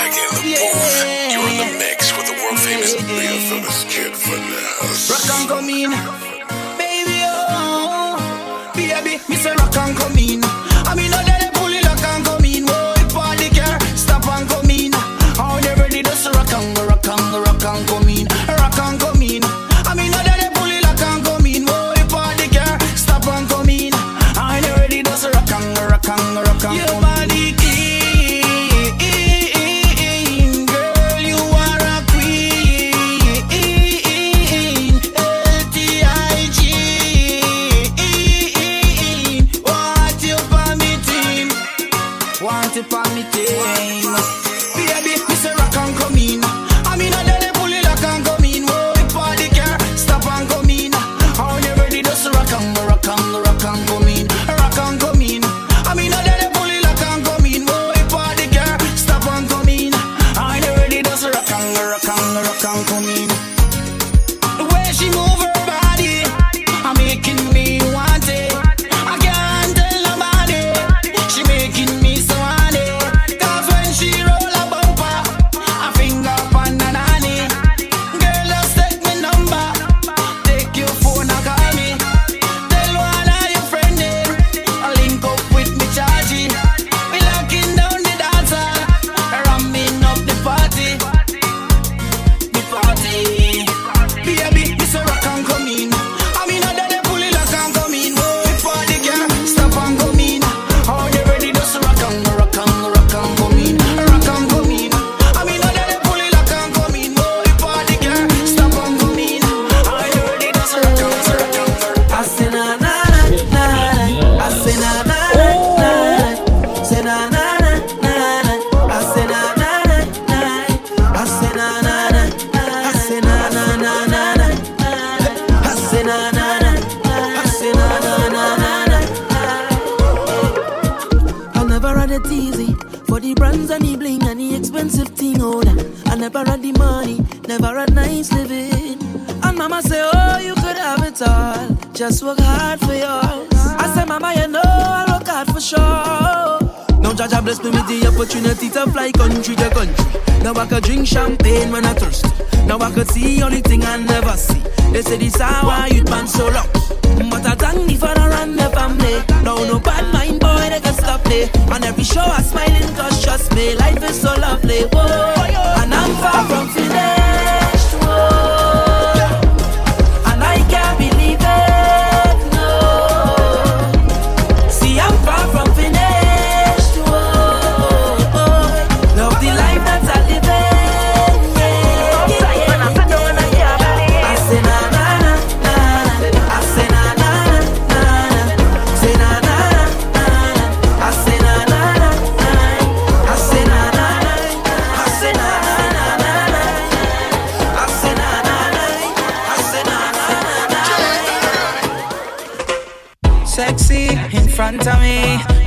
swag in the yeah. booth. You're in the mix with the world famous Leo Phillips Kid Finesse. Rock and come in, baby, oh, baby, Mr. Rock and come in. On every show I'm smiling cause trust me, life is so lovely. Whoa. And I'm far from finished.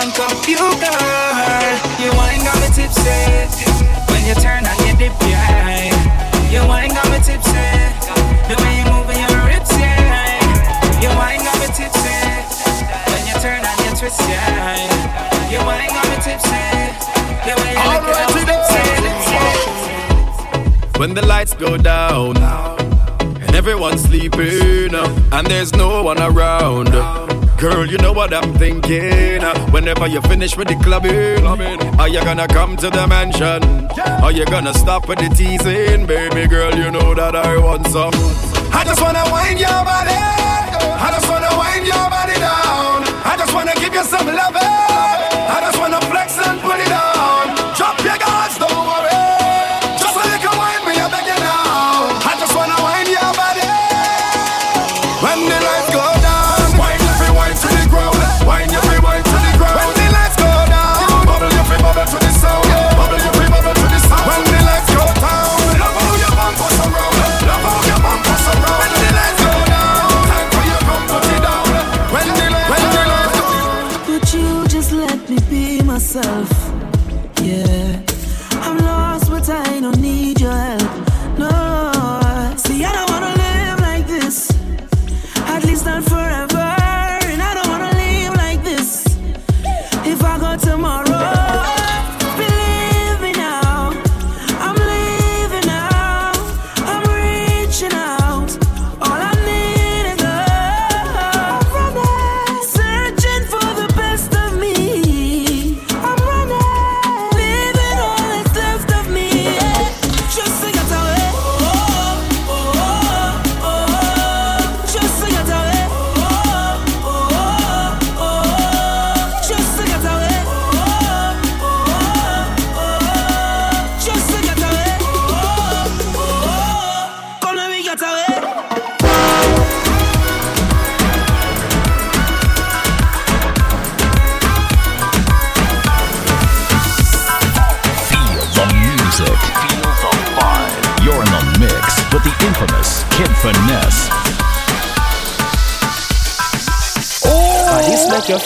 drunk up you, wine got me tipsy. When you turn on your dip, yeah. You wine got me tipsy. The way you move your hips, yeah. You wine got me tipsy. When you turn on your twist, yeah. You wine got me tipsy. The way you look at me, tipsy. When the lights go down and everyone's sleeping and there's no one around. Girl, you know what I'm thinking. Uh, whenever you finish with the clubbing, are you gonna come to the mansion? Are you gonna stop with the teasing? Baby girl, you know that I want some. I just wanna wind your body. I just wanna wind your body down. I just wanna give you some love. I just wanna flex and put it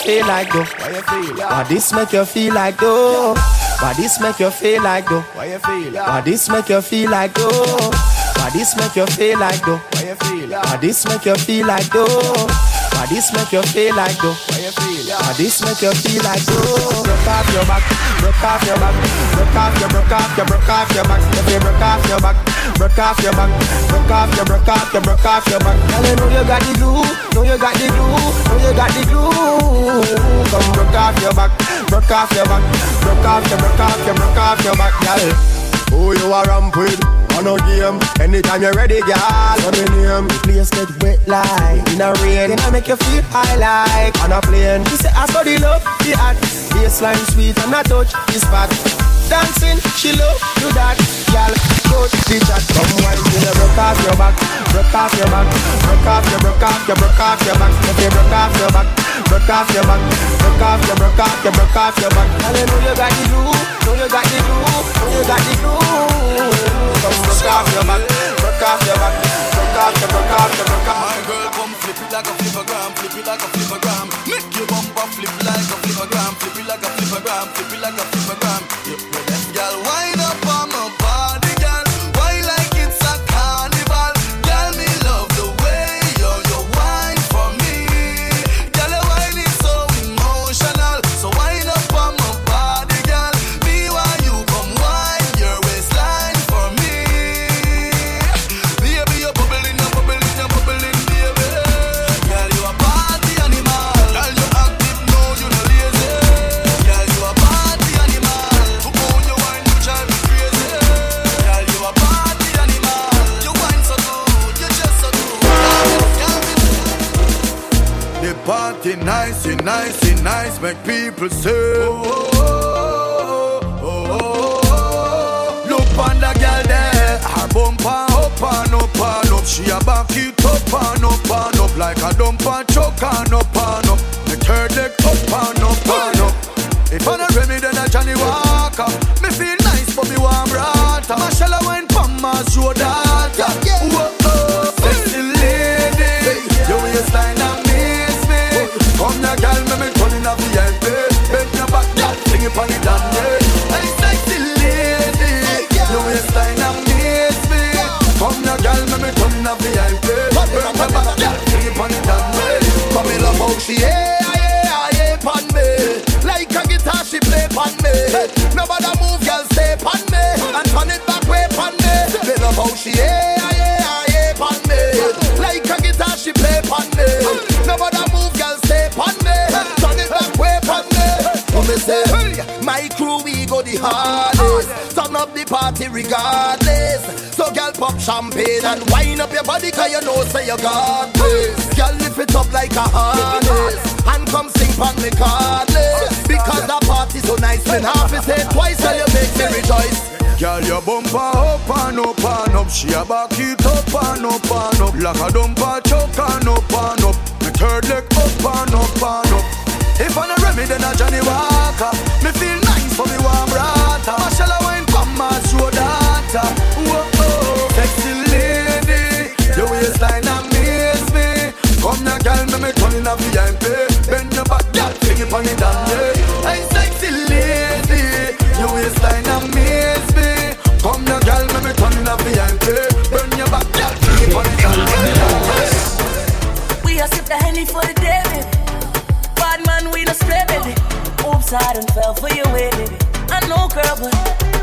feel like though? Why you feel? Why this make you feel like though? Why this make you feel like though? Why you feel? Why this make you feel like though? Why this make you feel like though? Why you feel? Why this make you feel like though? Why this make you feel like though? Why you feel? Why this make you feel like though? Broke off your back, broke off your back, broke off your, broke off your, broke off your back. If you broke off your back, broke off your back, broke off your, broke off your, broke off your back. Girl, you know you got the glue, know you got the glue, know you got the glue. Come broke off your back, broke off your back, broke off your, broke off your, broke off your back, girl. Who you are ramp with? On a game, anytime you're ready, girl. On the name, the place get wet like in a rain. It make you feel high like on a plane. She say I saw the love, the hot, baseline sweet and a touch is fat. Dancing, she love do that, girl. Go the chat, come wine till you broke off your back, broke off your back, broke off your, broke off your, broke off your back. If you broke off your back, broke off your back, broke off your, broke off your, broke off your back. Girl, you know you got the glue, know you got the glue, know you got the glue. Come broke off your back, broke off your back, broke off your, broke off your, broke off. My girl, come flip it like a flippergram, flip it like a flippergram. Make your bumper flip like a flippergram, flip it like a flippergram, flip it like a. the party nice, it nice, nice, make people say. Oh, oh, oh, oh, oh. Look on the girl there, her bumper up and up and up. She a back it up and up and up like a dumper chuck and up and up. The third leg up and up and up. If I not Remy, then I Johnnie Walker. Me feel nice, but me warm rata. Mashallah wine pam as your Nobody move, girl, stay pon me. And turn it back way pon me. Me love how she yeah, yeah, yeah, pon me. Like a guitar she play pon me. Nobody move, girl, stay pon me. Turn it back way pon me. Come me say, my crew we go the hardest. Turn up the party regardless. So girl pop champagne and wind up your body Cause you know say you got this. Girl lift it up like a harness. And come sing pon me cardless Because the party so nice When half is say twice So you make me rejoice Girl, your bumper up and up and up. She a back it up and up and up. Like a dumper chuck and up and up. My third leg up and up and up. If I not Remy, then a Johnnie Walker. Me feel I done fell for way, baby. I know, girl, but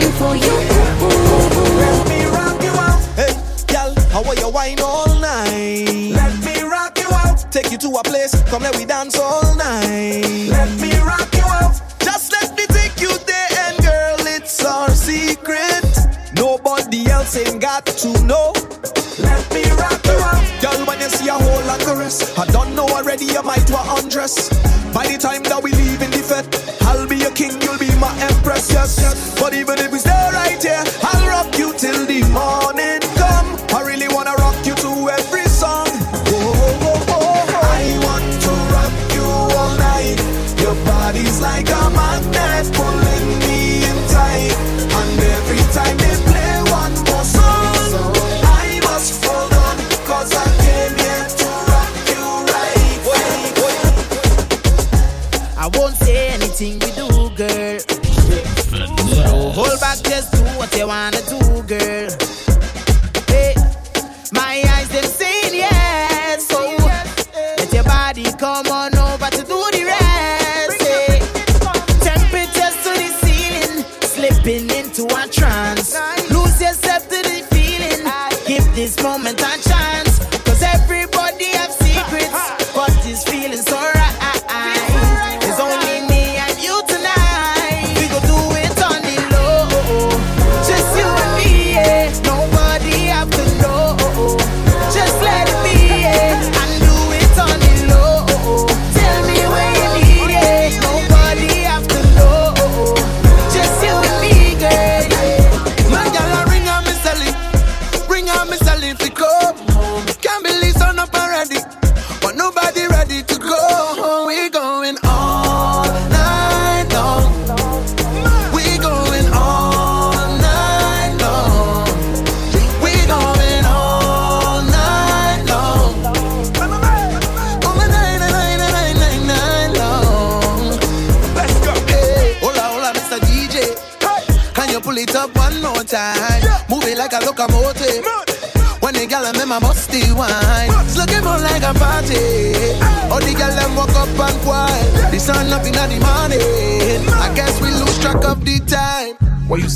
waiting for you. Let me rock you out, hey, gal. How are you wine all night? Let me rock you out. Take you to a place, come let we dance all night. Let me rock you out. Just let me take you there, and girl, it's our secret. Nobody else ain't got to know. Let me rock you out. Girl, when you see a whole lot of rest, I don't know already, you might want undress. By the time that we leave in the fed, yes, yes. But even if we stay right here,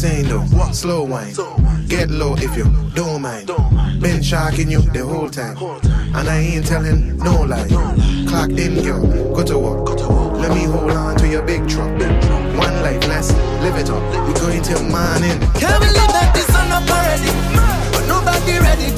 insane though. Slow wine. Get low if you don't mind. Been sharking you the whole time. And I ain't telling no lie. Clock in, girl. Go to work. Let me hold on to your big truck. One life, let's live it up. We're going till morning. Can't believe that this on a parody. But nobody ready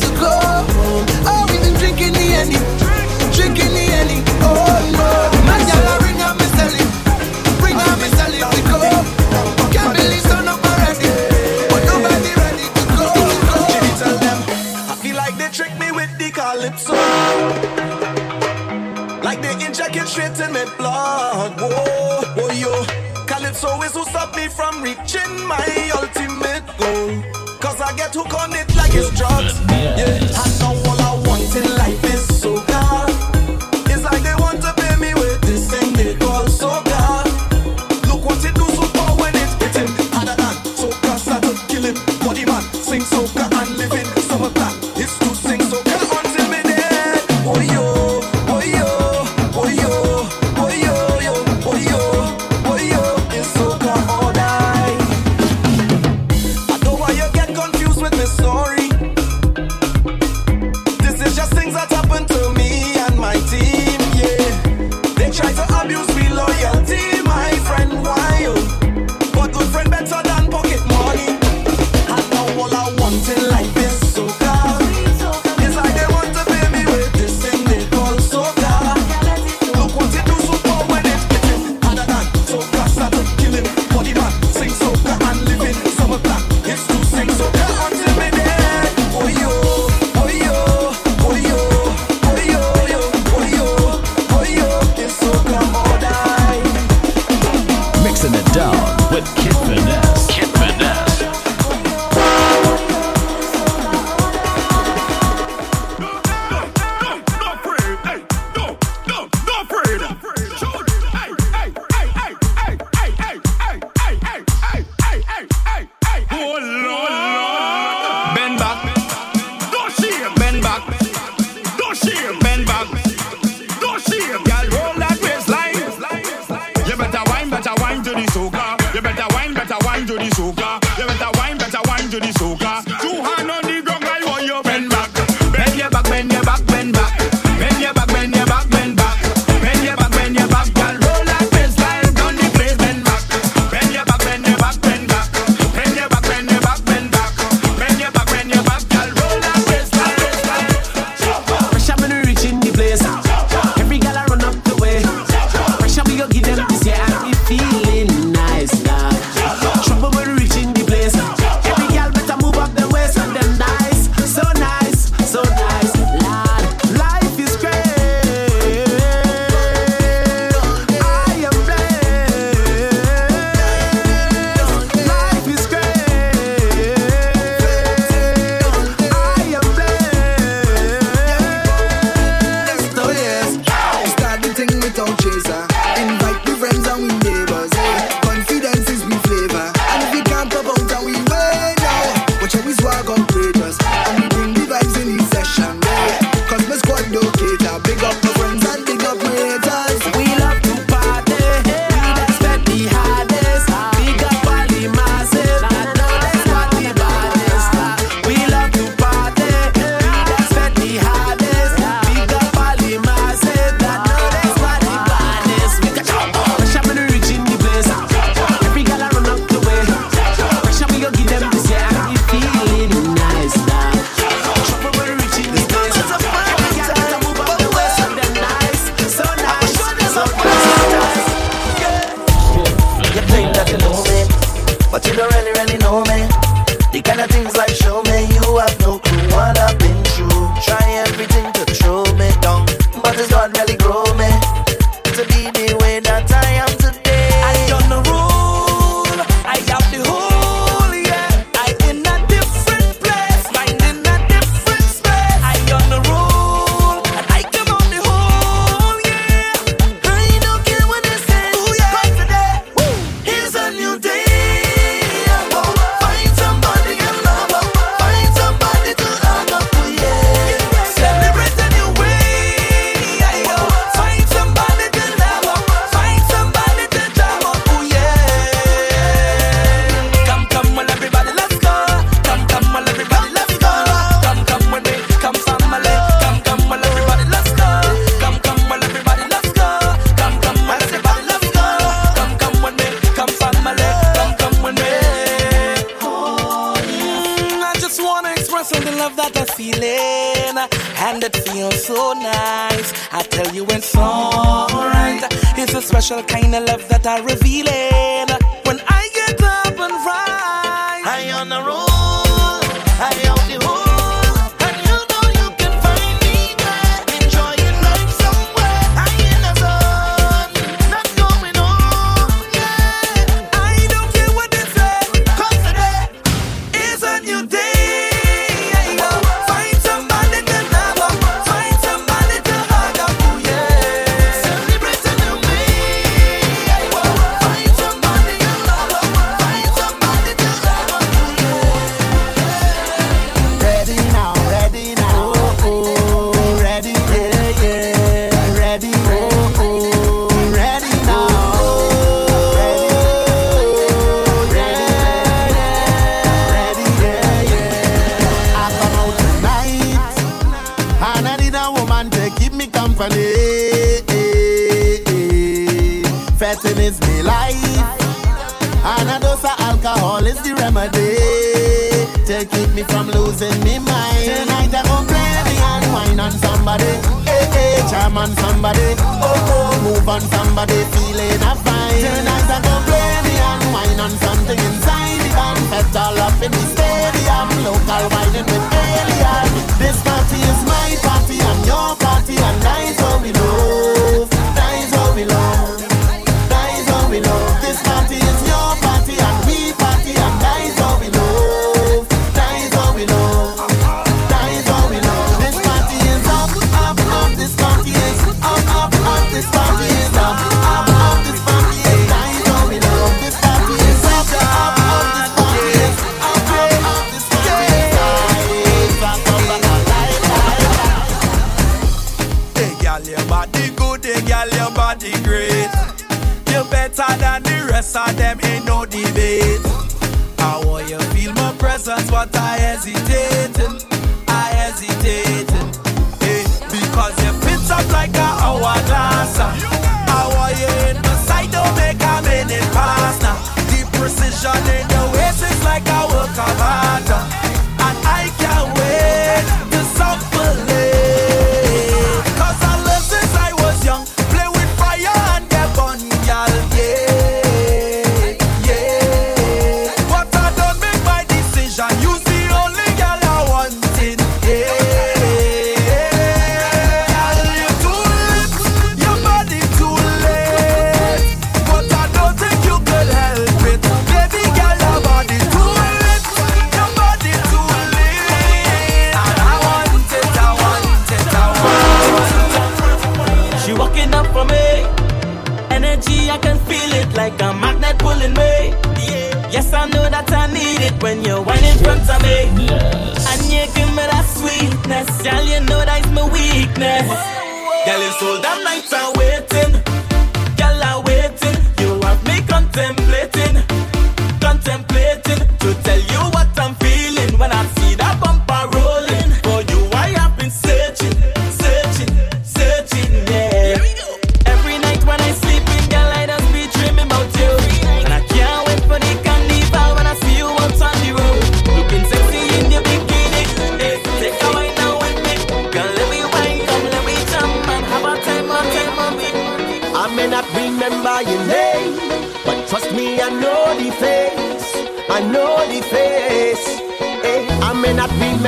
from me mind. Tonight I gon' play me and wine on somebody. Hey, hey, charm on somebody. Oh, oh, move on somebody, feeling a fine. Tonight I gon' play me and wine on something inside the band. Fed all up in the stadium, local whining with alien. This party is my party and your party, and that's how we.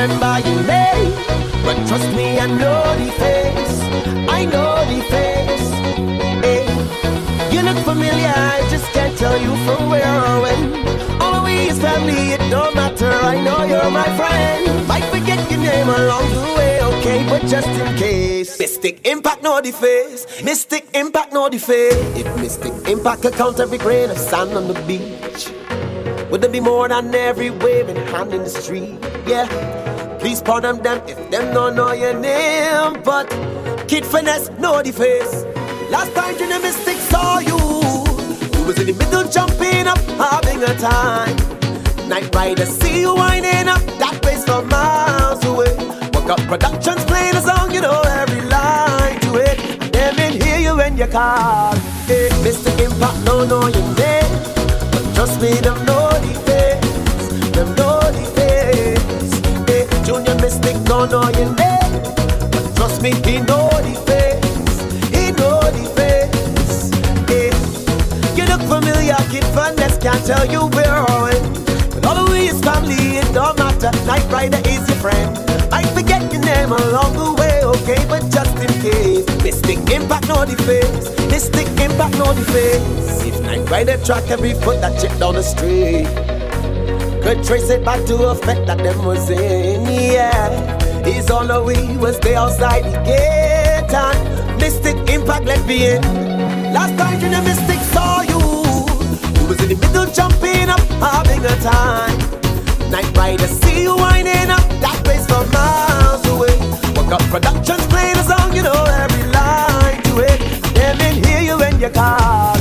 Your name, but trust me, I know the face. I know the face. Eh, you look familiar, I just can't tell you from where or when. All we is family, it don't matter. I know you're my friend. Might forget your name along the way, okay, but just in case. Mystic impact, no the face. Mystic impact, no the face. If mystic impact could count every grain of sand on the beach, would there be more than every wave and hand in the street? Yeah. Please pardon them if them don't know your name, but Kid Finesse, know the face. Last time the Mystic saw you, you was in the middle jumping up, having a time. Night rider, see you winding up that place from miles away. Woke up productions playing a song, you know every line to it. Them in hear you when you call. Hey, Mr. Impact, no know your name, but trust me, them know the Don't know your name, but trust me, he know the face, he know the face. Hey, you look familiar, kid, finesse, can't tell you where or when. But all of we is family, it don't matter. Night Rider is your friend. I forget your name along the way, okay, but just in case. Mystic Impact, know the face. Mystic Impact, know the face. If Night Rider track every foot that check down the street, could trace it back to a fact that them was in, yeah. He's on the way, We'll stay outside the gate, and Mystic Impact let me in. Last time the Mystic saw you, you was in the middle jumping up, having a time. Night rider, see you winding up that place from miles away. Woke up productions playing a song, you know every line to it. Them in hear you when you call.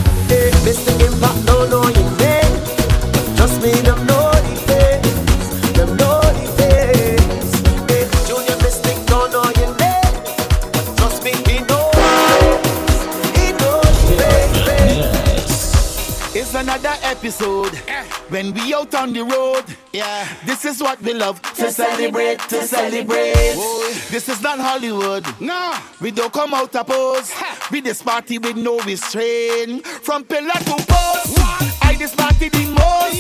episode. When we out on the road, yeah, this is what we love to celebrate, to celebrate. Whoa. This is not Hollywood. Nah, we don't come out to pose. Ha. We this party with no restraint. From pillar to post, I this party the most.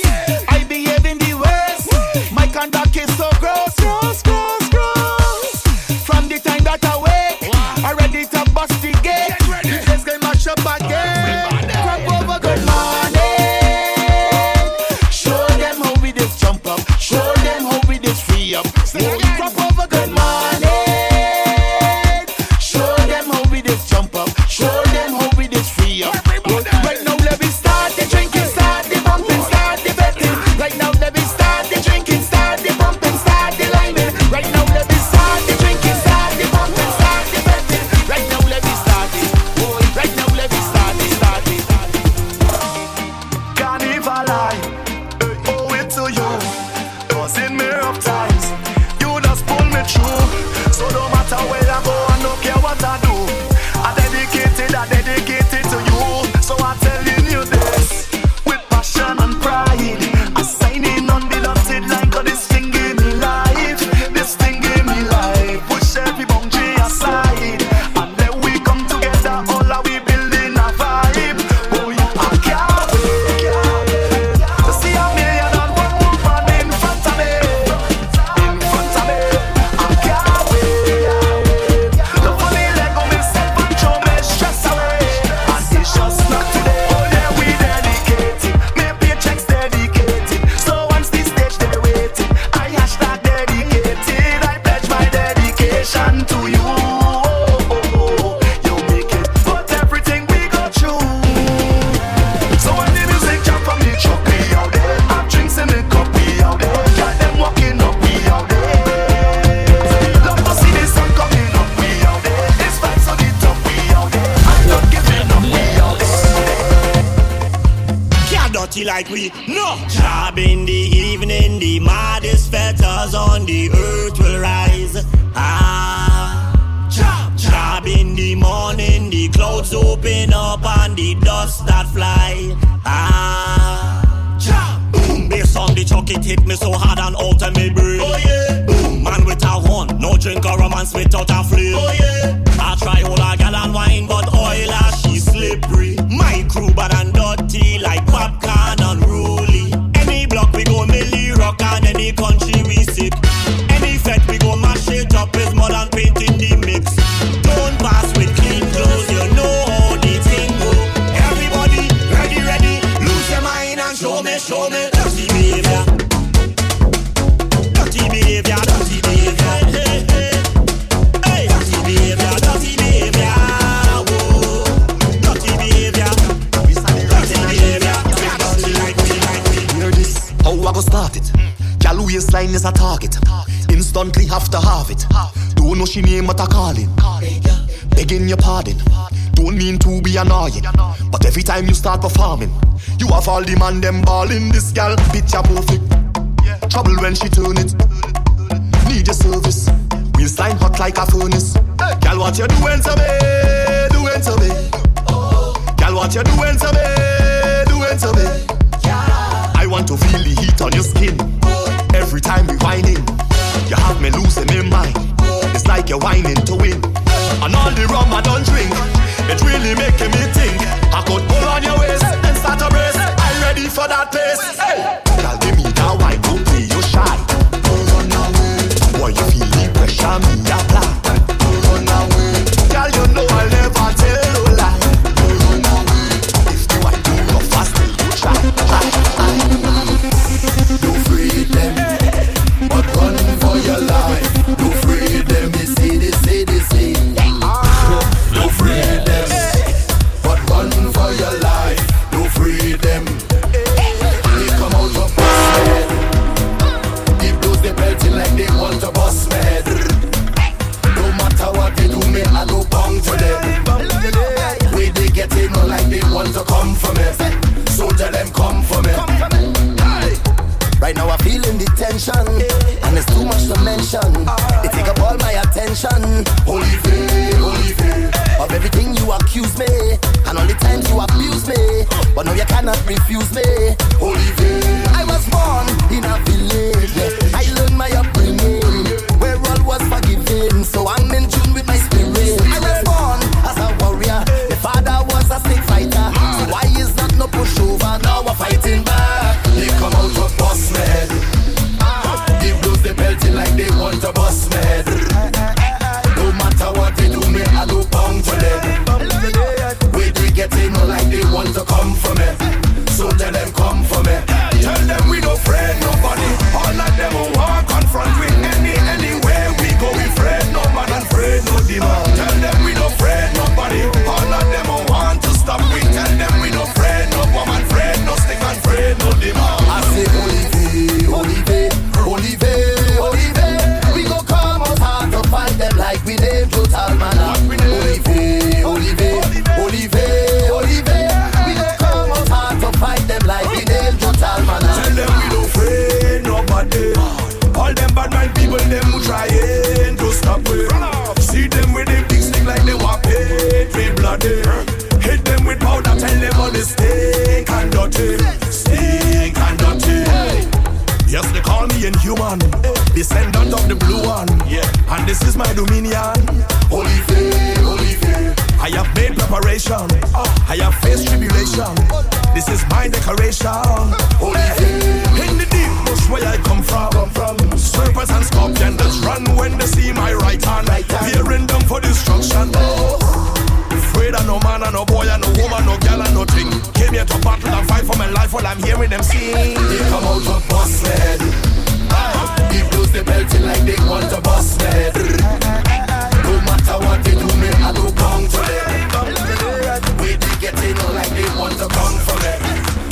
constantly have to have it. Don't know she name what I call it. Begging your pardon. Don't mean to be annoying. But every time you start performing, you have all the man them balling. This girl, picture perfect. Trouble when she turn it. Need your service. We'll sign hot like a furnace. Girl, what you doing to me? Doing to me. Girl, what you doing to me? Doing to me. I want to feel the heat on your skin every time we whining. You have me losing my mind. It's like you're whining to win. And all the rum I don't drink, it really making me think. I could pull on your waist and start a race. I'm ready for that place. Hey, girl, give me that wine, don't play you shy. Boy, you feel the pressure me apply. Not refuse me. The blue one. Yeah. And this is my dominion. Holy faith, holy Olivier. I have made preparation. I have faced tribulation. This is my decoration. Holy Olivier. In the deep bush where I come from. Serpents and scorpions just run when they see my right hand. Fearing them for destruction. Afraid of no man and no boy and no woman, no girl and no thing. Came here to battle and fight for my life while I'm hearing them sing. They come out of bus head. Give those the belting like they want to bust head. No matter what they do, me I go come to them. We they get in like they want to come for me.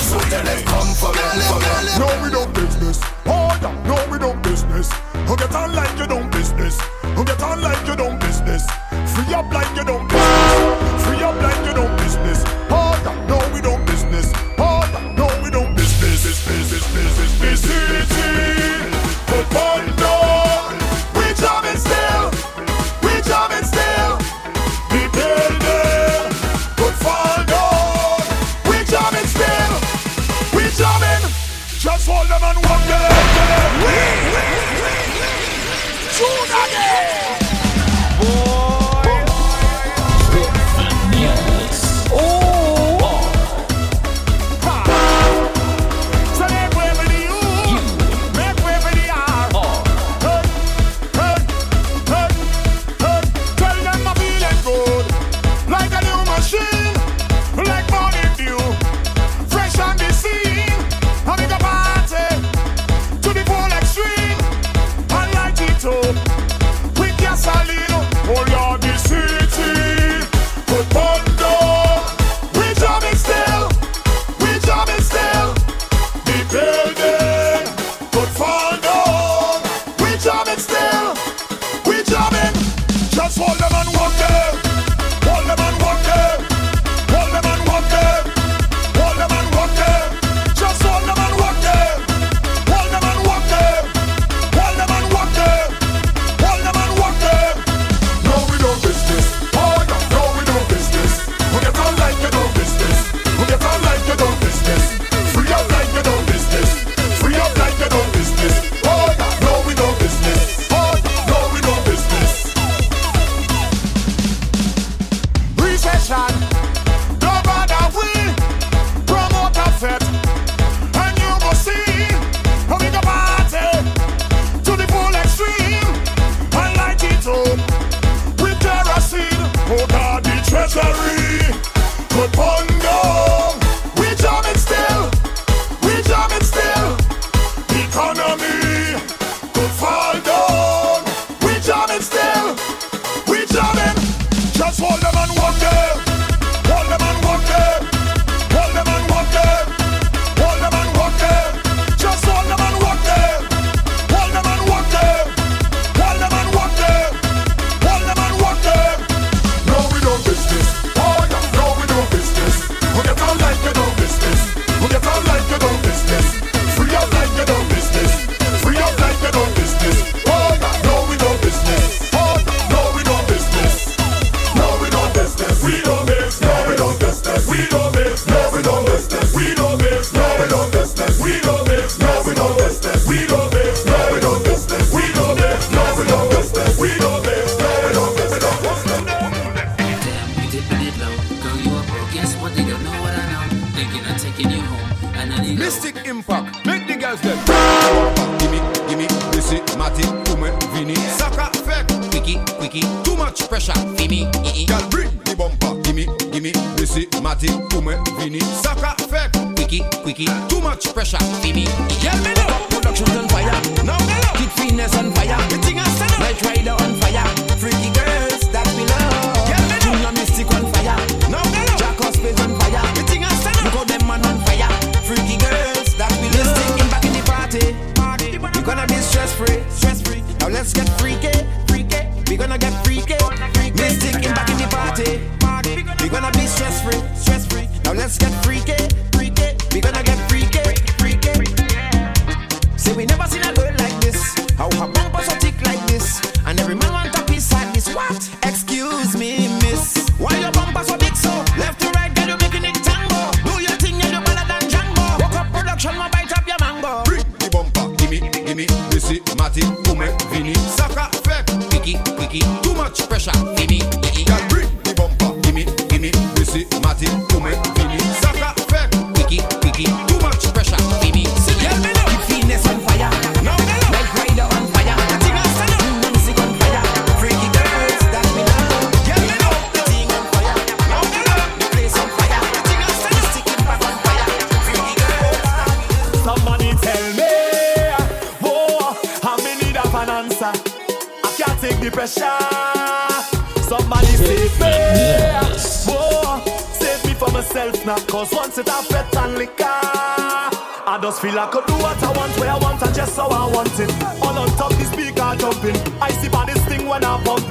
So tell them come for me, for me. No, we don't business. Order. No, we don't business. Who get on like you don't business. Who get on like you don't business. Free up like you don't business. just want sit up and liquor. I just feel I could do what I want, where I want, and just how I want it. All on top, the speaker jumping. I see by this thing when I pump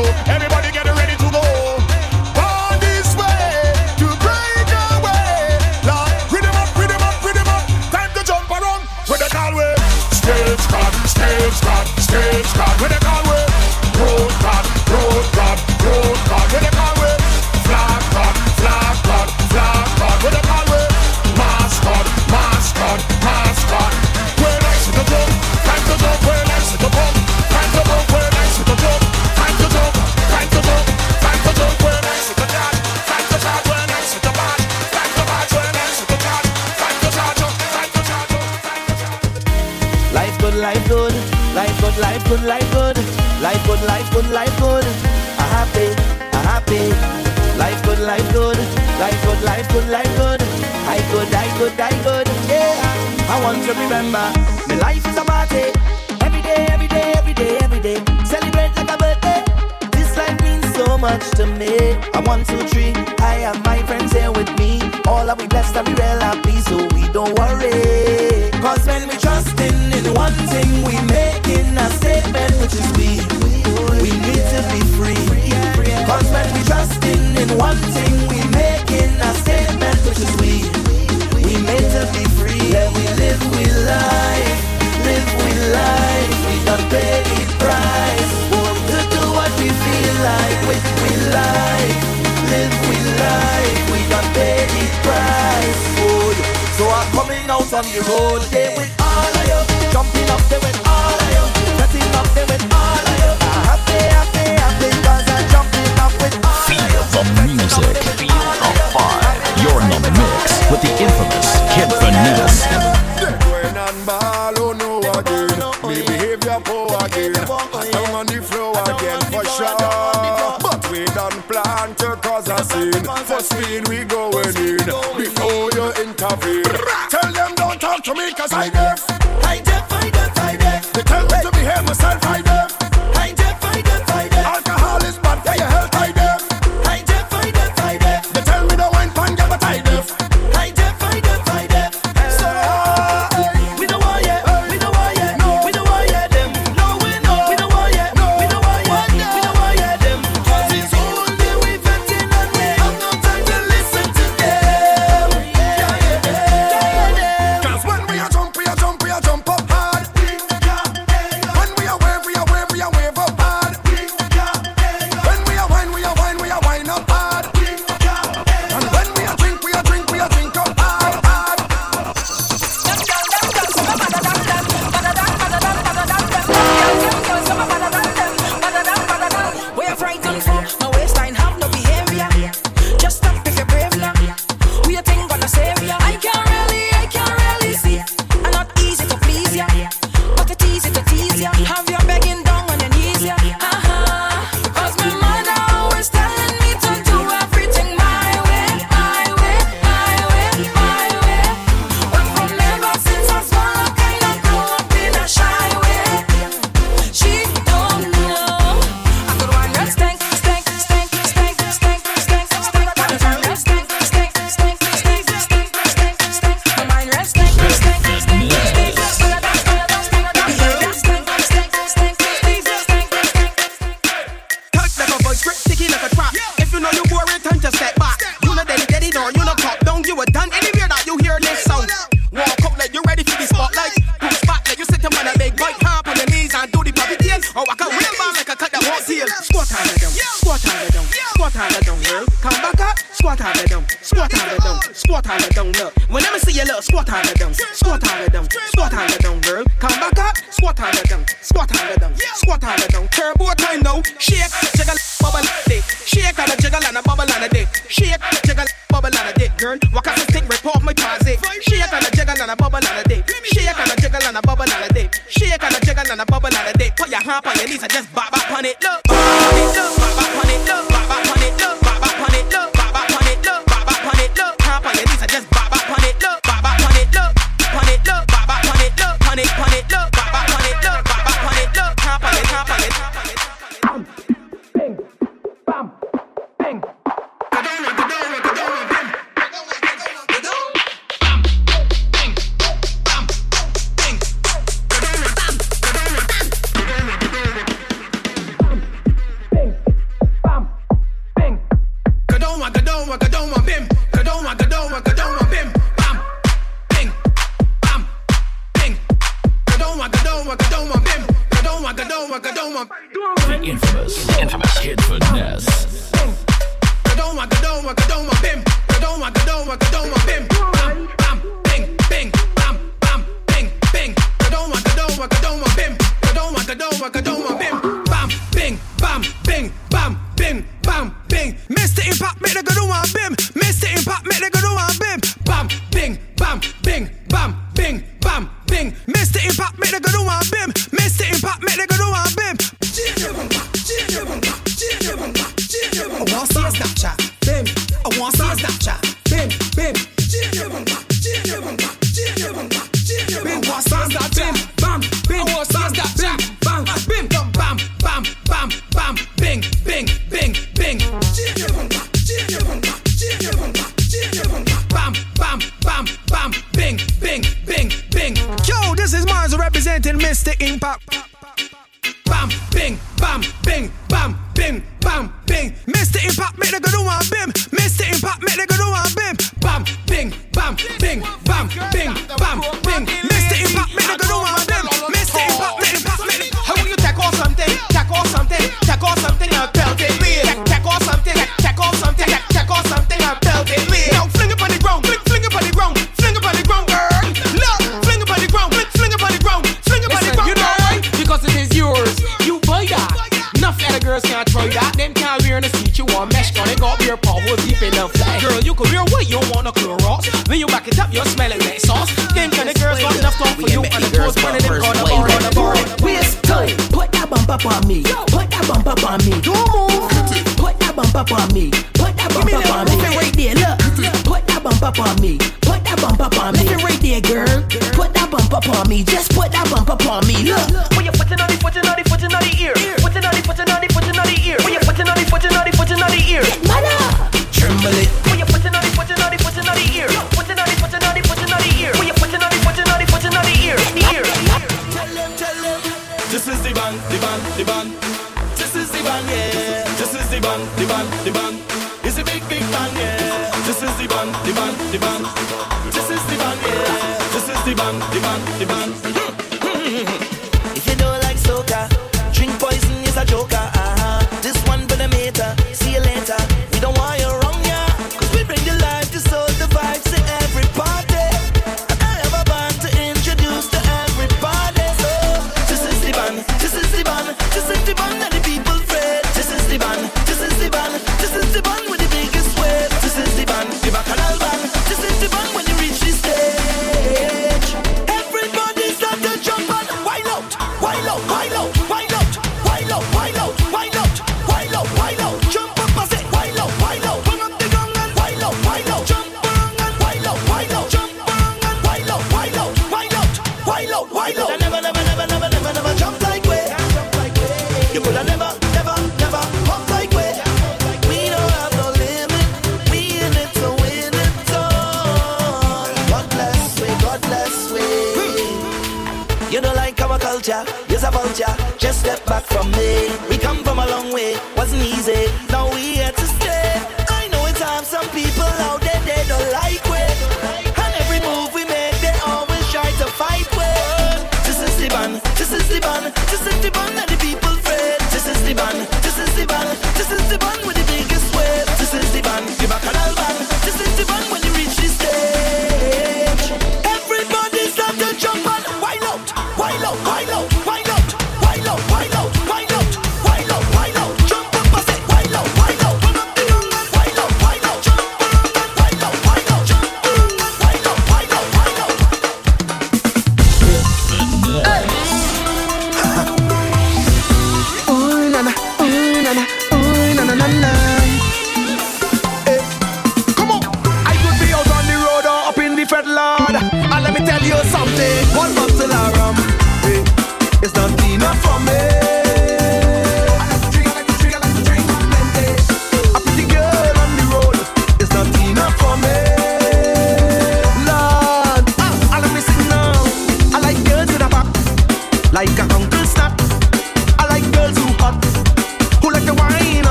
Oh.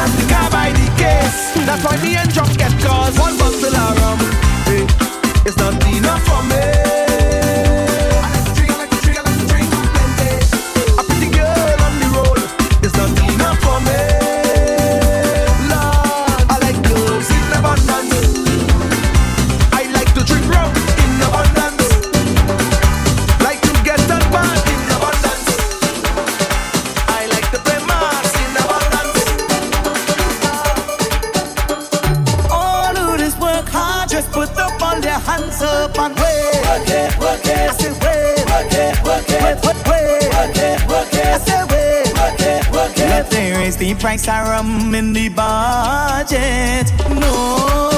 that's the car by the case. That's why me and John get cause. One price of rum in the budget. No.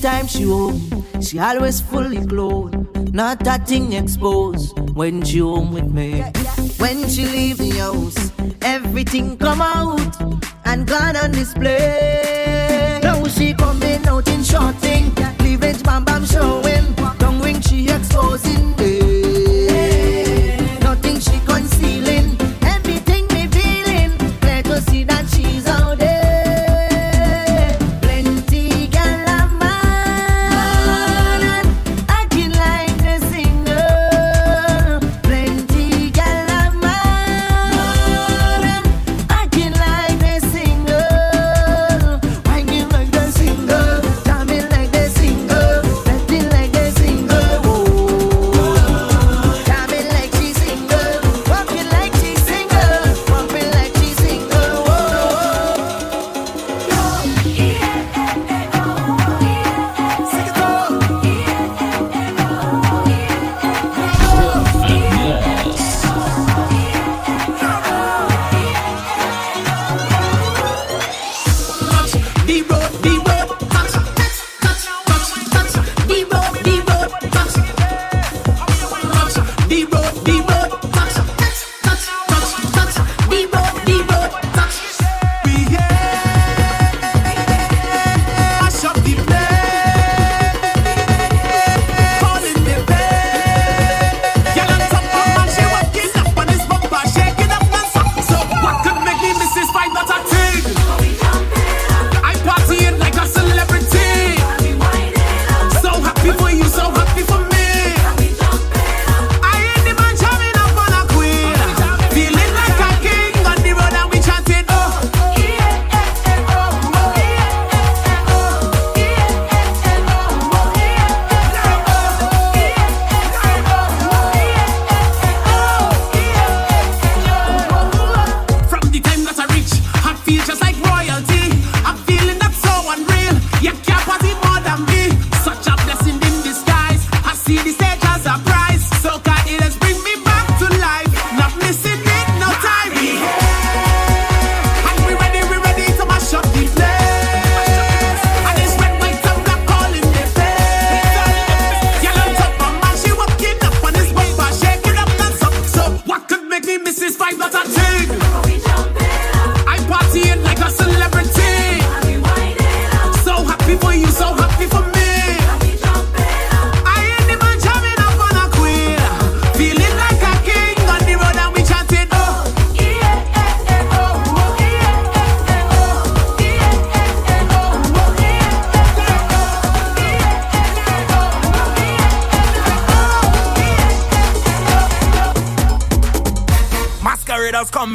time she home, she always fully clothed, not that thing exposed when she home with me. When she leave the house, everything come out and gone on display. Now she coming out in short thing, cleavage bam bam showing, tongue ring she exposed.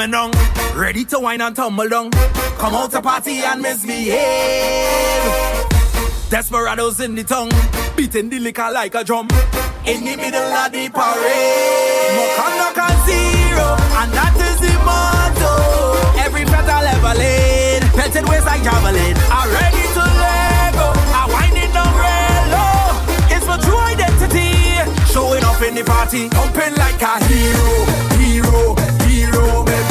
me down. Ready to whine and tumble down. Come out to party and misbehave. Desperados in the tongue, beating the liquor like a drum. In the middle of the parade, Mokanda can zero, and that is the motto. Every petal ever laid, pelted waist like javelin. I'm ready to let go. I'm winding down real low. It's my true identity, showing off in the party, pumping like a hero, hero, hero, baby.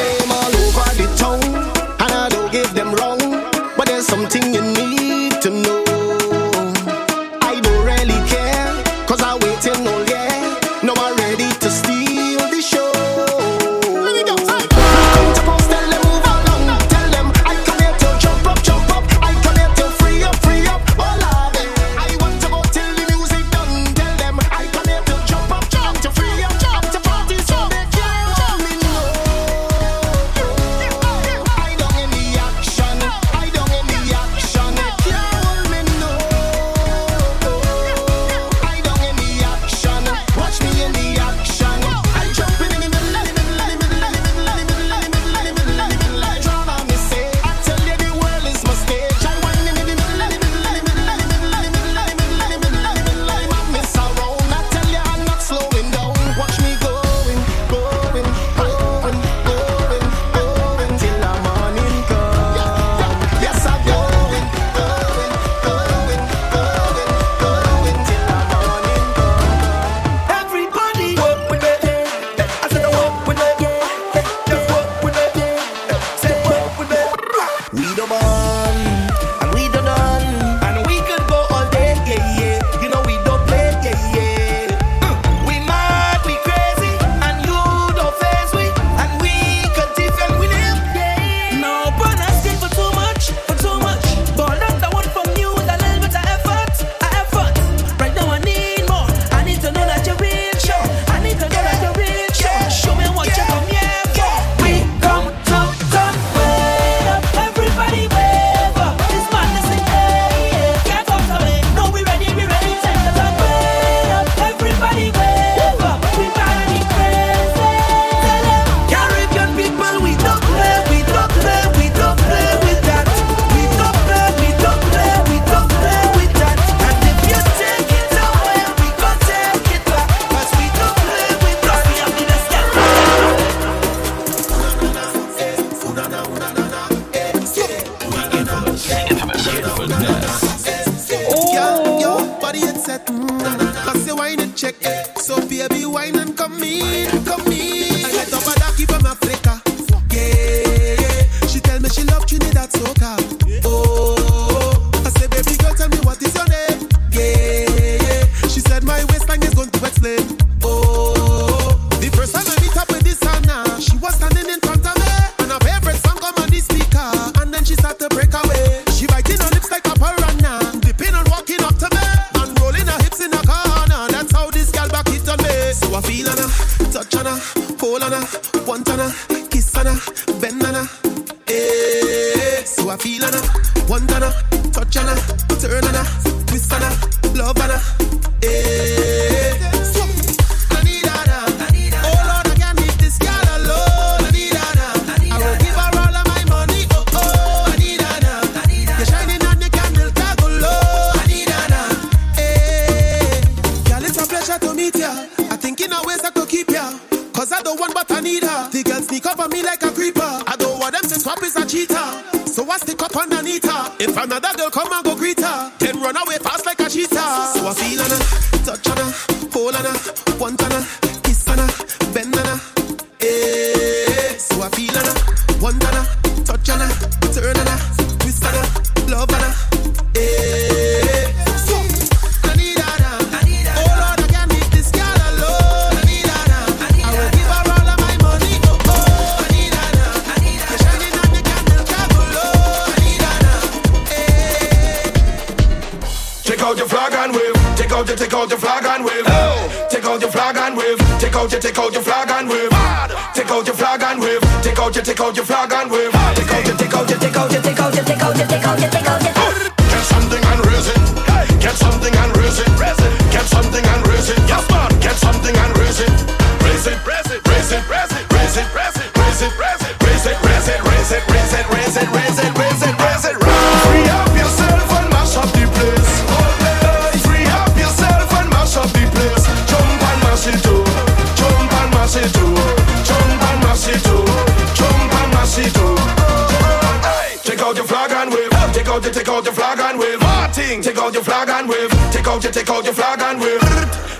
out your flag and wave. Take out your, take out your flag and wave.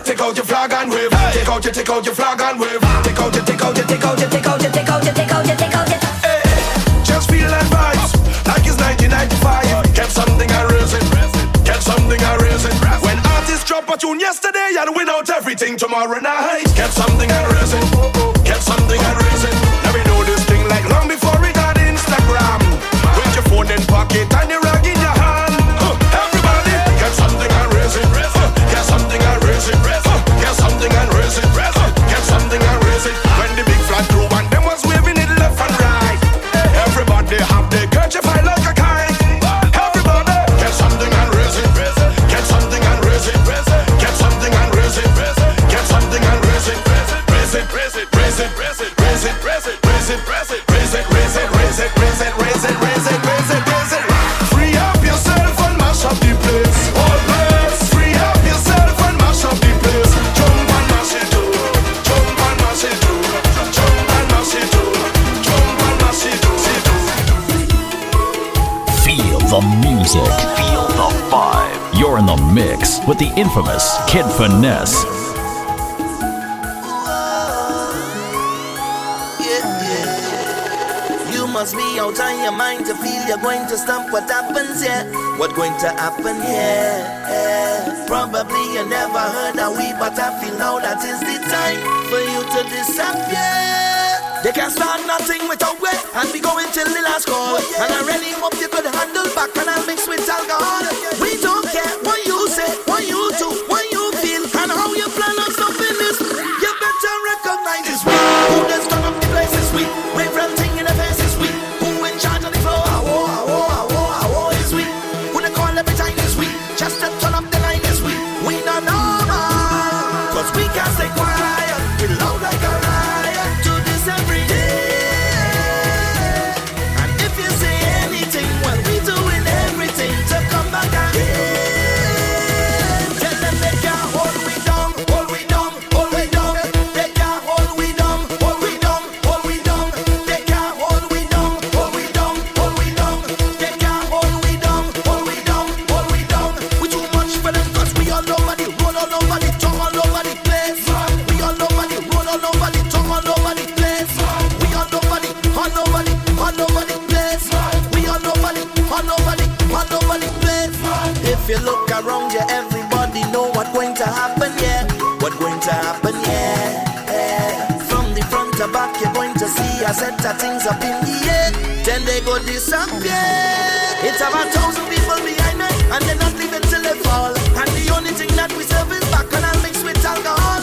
Take out your flag and wave. Take out your, take out your flag and wave. Take out your, take out your, take out your, take out your, take out your, take out your, take out your. Hey, just feel that vibes like it's 1995. Kept something I raise it, kept something I raise it. When artists drop a tune yesterday and win out everything tomorrow night. Kept something I raise music. Feel the vibe. You're in the mix with the infamous Kid Finesse. must be out on your mind to feel you're going to stump what happens here. Yeah. What going to happen here? Yeah. Probably you never heard of we, but I feel now that is the time for you to disappear. They can start nothing without we, and we going till the last call. And I really Put the handle back and I'll mix with alcohol. to happen, yeah. what's going to happen, yeah. From the front to back, you're going to see a set of things up in the air. Then they go disappear. It's about thousand people behind me, and they're not leaving till they fall. And the only thing that we serve is bacchanal mixed with alcohol.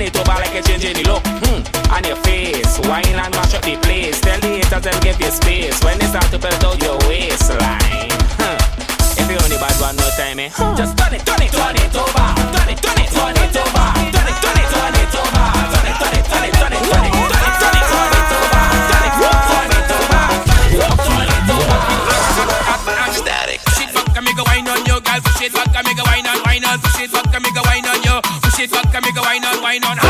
Turn it over like a change in the look. Hmm, on your face. Wine and mash up the place. Tell the haters and give you space. When they start to belt out your waistline. Huh. If you only bad one no time, eh? Huh. Just turn it, turn it, turn it over. wine on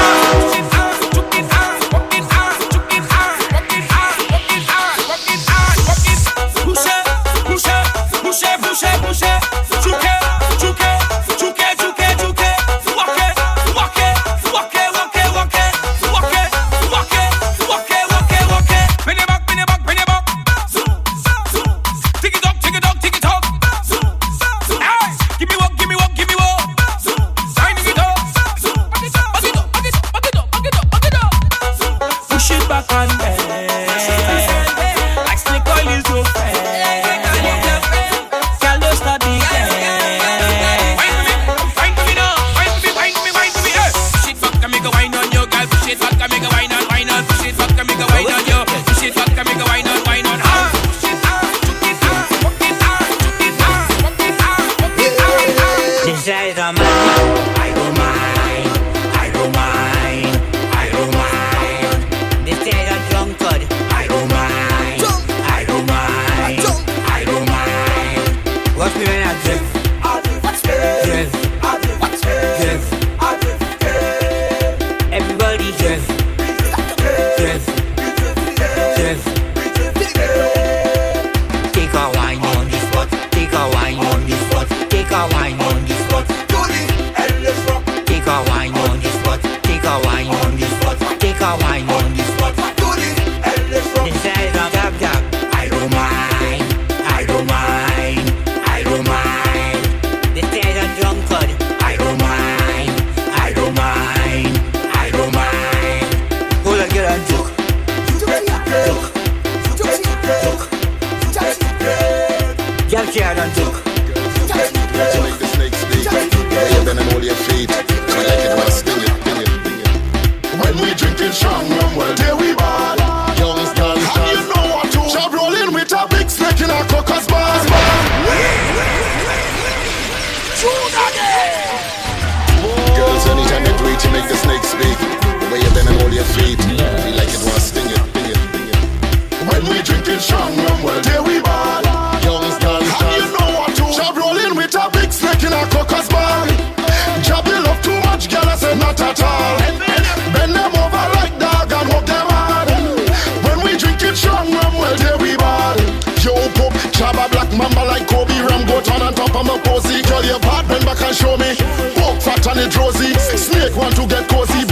from a posy. Girl, your bad man back and show me. Walk fat and it rosy. Snake want to get cozy.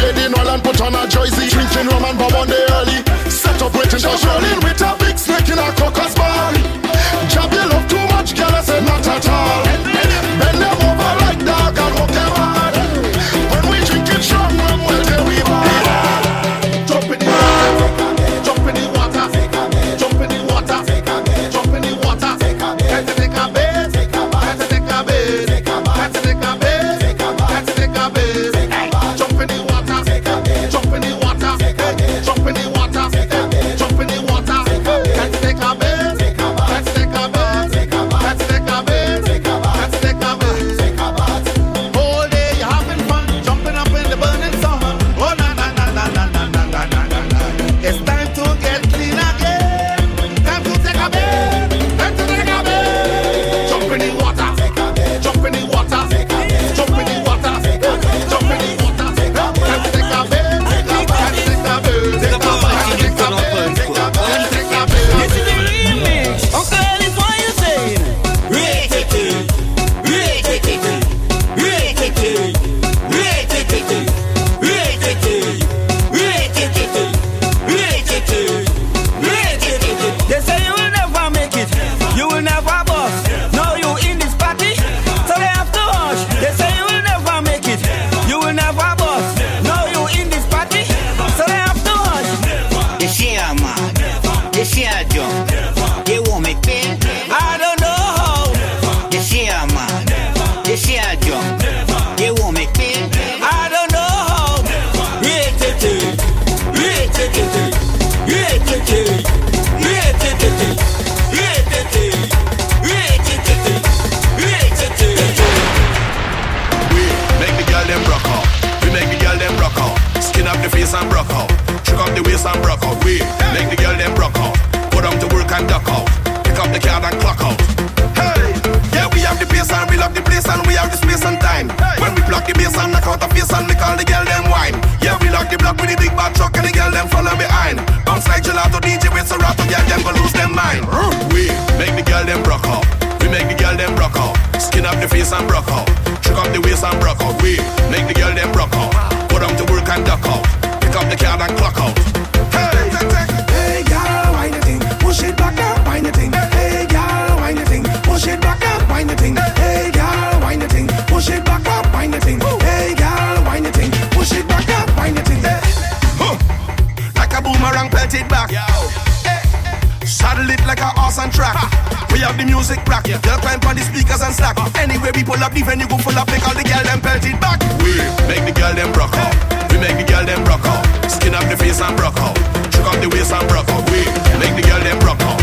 Hey, hey girl, wind the thing, push it back up, wind the thing. Hey girl, wind the thing, push it back up, wind the thing. Hey girl, wind the thing, push it back up, wind the thing. Hey girl, wind the thing, push it back up, wind the thing. Like a boomerang, pelt it back. Yo. It like a horse on track. We have the music back. Girl climb on the speakers and slack. Uh. We pull up the venue, go full up, make all the girl them pelt it back. We make the girl them rock up. We make the girl them rock up. Skin up the face and broke out. Shook up the waist and broke out. We make the girl them broke out.